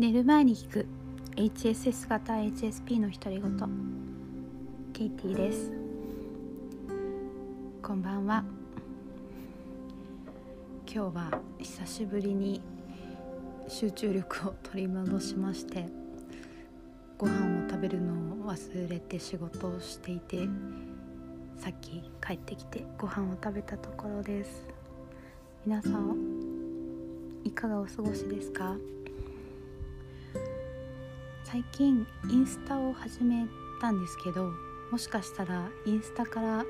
寝る前に聞く。HSS 型 HSP の独り言。ケイティです。こんばんは。今日は久しぶりに集中力を取り戻しましてご飯を食べるのを忘れて仕事をしていてさっき帰ってきてご飯を食べたところです。皆さんいかがお過ごしですか？最近インスタを始めたんですけどもしかしたらインスタから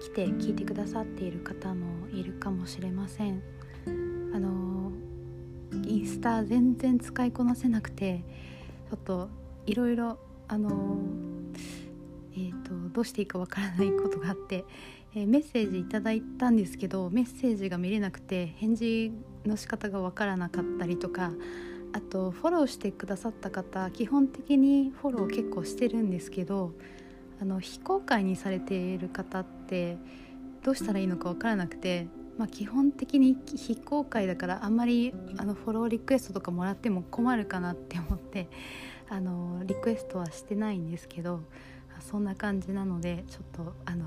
来て聞いてくださっている方もいるかもしれません。あのインスタ全然使いこなせなくてちょっといろいろあのえーと、どうしていいかわからないことがあって、えー、メッセージいただいたんですけどメッセージが見れなくて返事の仕方がわからなかったりとかあとフォローしてくださった方基本的にフォロー結構してるんですけどあの非公開にされている方ってどうしたらいいのか分からなくて、まあ、基本的に非公開だからあんまりあのフォローリクエストとかもらっても困るかなって思ってあのリクエストはしてないんですけどそんな感じなのでちょっとあの、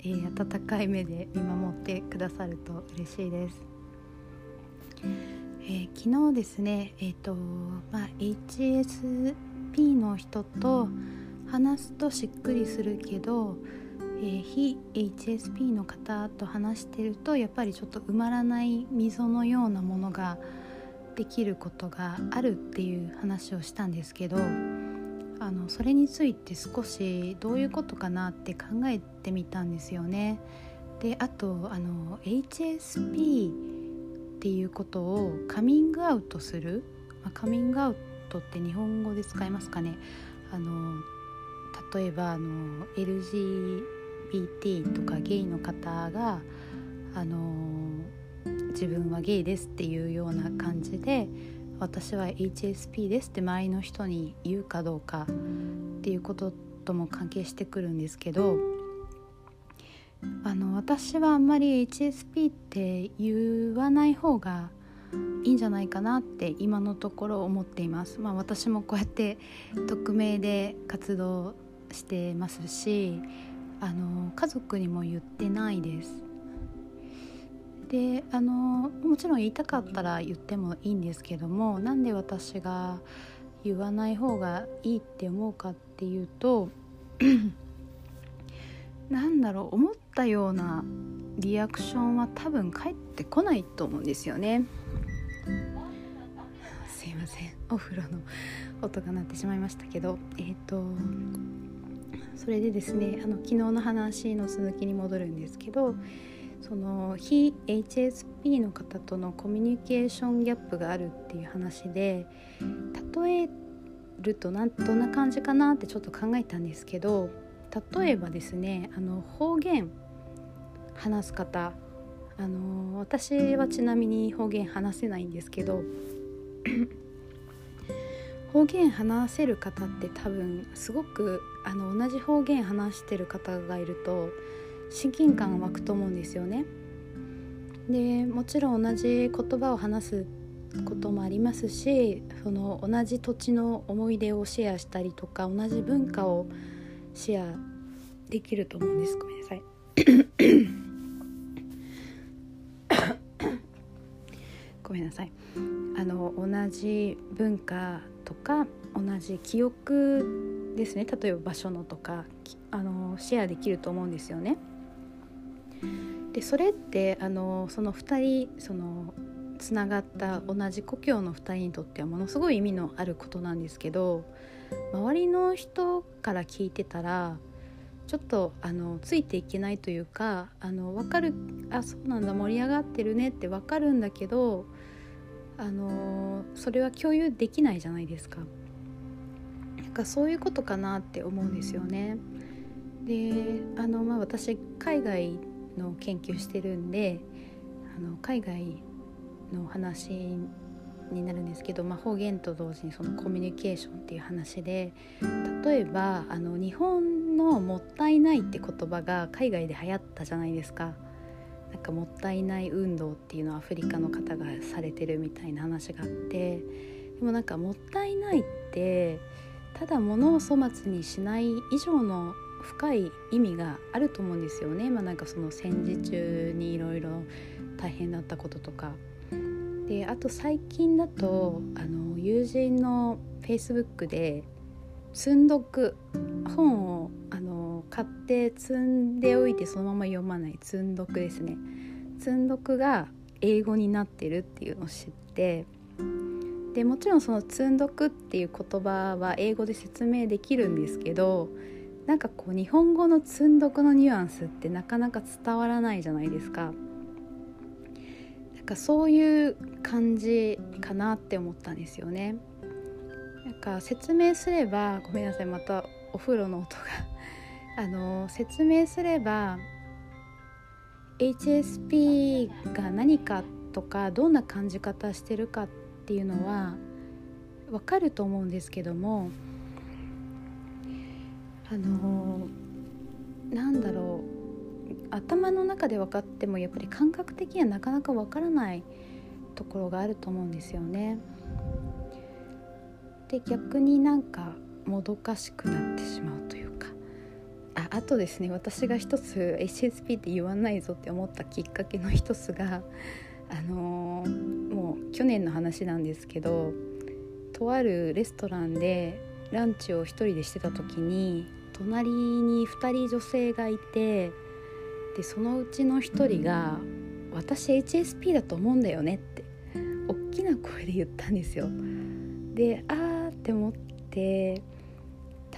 えー、温かい目で見守ってくださると嬉しいです。えー、昨日ですね、えーとまあ、HSP の人と話すとしっくりするけど、えー、非 HSP の方と話してるとやっぱりちょっと埋まらない溝のようなものができることがあるっていう話をしたんですけどあのそれについて少しどういうことかなって考えてみたんですよね。であとあの HSP っていうことをカミングアウトする、まあ、カミングアウトって日本語で使いますかね。あの例えばあの LGBT とかゲイの方があの自分はゲイですっていうような感じで私は HSP ですって周りの人に言うかどうかっていうこととも関係してくるんですけどあの私はあんまり HSP って言わない方がいいんじゃないかなって今のところ思っています。まあ、私もこうやって匿名で活動してますしあの家族にも言ってないです。であのもちろん言いたかったら言ってもいいんですけどもなんで私が言わない方がいいって思うかっていうと なんだろう思ったようなリアクションは多分返ってこないと思うんですよね。すいません。お風呂の音が鳴ってしまいましたけど。えっ、ー、とそれでですねあの昨日の話の続きに戻るんですけどその非 HSP の方とのコミュニケーションギャップがあるっていう話で例えるとなどんな感じかなってちょっと考えたんですけど例えばですねあの方言話す方。あの私はちなみに方言話せないんですけど 方言話せる方って多分すごくあの同じ方言話してる方がいると親近感湧くと思うんですよね。でもちろん同じ言葉を話すこともありますしその同じ土地の思い出をシェアしたりとか同じ文化をシェアできると思うんです。ごめんなさいめんなさいあの同じ文化とか同じ記憶ですね例えば場所のとかあのシェアできると思うんですよね。でそれってあのその2人そのつながった同じ故郷の2人にとってはものすごい意味のあることなんですけど周りの人から聞いてたらちょっとあのついていけないというかあの分かるあそうなんだ盛り上がってるねって分かるんだけどあのそれは共有できないじゃないですか。なんかそういうことかなって思うんですよね。であの、まあ、私海外の研究してるんであの海外の話になるんですけど、まあ、方言と同時にそのコミュニケーションっていう話で例えばあの日本の「もったいない」って言葉が海外で流行ったじゃないですか。なんかもったいない運動っていうのをアフリカの方がされてるみたいな話があってでもなんかもったいないってただ物を粗末にしない以上の深い意味があると思うんですよね。まあ、なんかその戦時中にいろいろ大変だったこととかであと最近だとあの友人のフェイスブックで積んどく本をあ買って積んでおいてそのまま読まない積んどくですね積んどくが英語になってるっていうのを知ってでもちろんその積んどくっていう言葉は英語で説明できるんですけどなんかこう日本語の積んどくのニュアンスってなかなか伝わらないじゃないですか。なんかそういう感じかなって思ったんですよね。なんか説明すればごめんなさいまたお風呂の音があの説明すれば HSP が何かとかどんな感じ方してるかっていうのはわかると思うんですけどもあのなんだろう頭の中で分かってもやっぱり感覚的にはなかなか分からないところがあると思うんですよね。で逆になんかもどかしくなってしまうというあとですね私が一つ HSP って言わないぞって思ったきっかけの一つがあのー、もう去年の話なんですけどとあるレストランでランチを一人でしてた時に隣に2人女性がいてでそのうちの一人が「私 HSP だと思うんだよね」って大きな声で言ったんですよ。であーって思って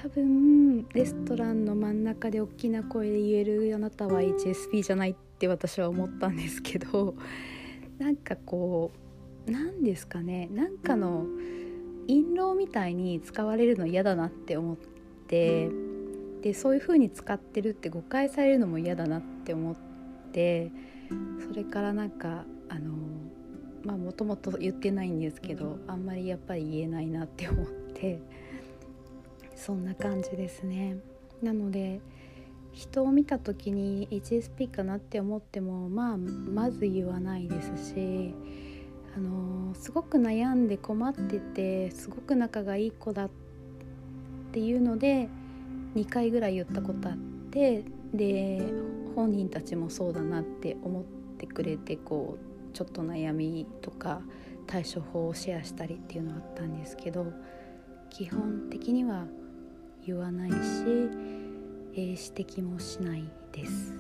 多分レストランの真ん中で大きな声で言えるあなたは HSP じゃないって私は思ったんですけどなんかこう何ですかねなんかの印籠みたいに使われるの嫌だなって思ってでそういう風に使ってるって誤解されるのも嫌だなって思ってそれからなんかあのまあもともと言ってないんですけどあんまりやっぱり言えないなって思ってそんな感じですね。なので人を見た時に HSP かなって思ってもまあまず言わないですしあのすごく悩んで困っててすごく仲がいい子だっていうので2回ぐらい言ったことあってで本人たちもそうだなって思ってくれてこうちょっと悩みとか対処法をシェアしたりっていうのはあったんですけど基本的には言わないし、えー、指摘もしないです。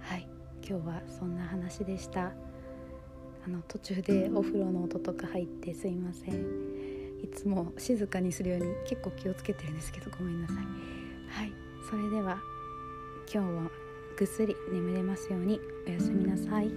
はい。今日はそんな話でした。あの途中でお風呂の音とか入ってすいません。いつも静かにするように結構気をつけてるんですけどごめんなさい。はい。それでは今日はぐっすり眠れますように。おやすみなさい。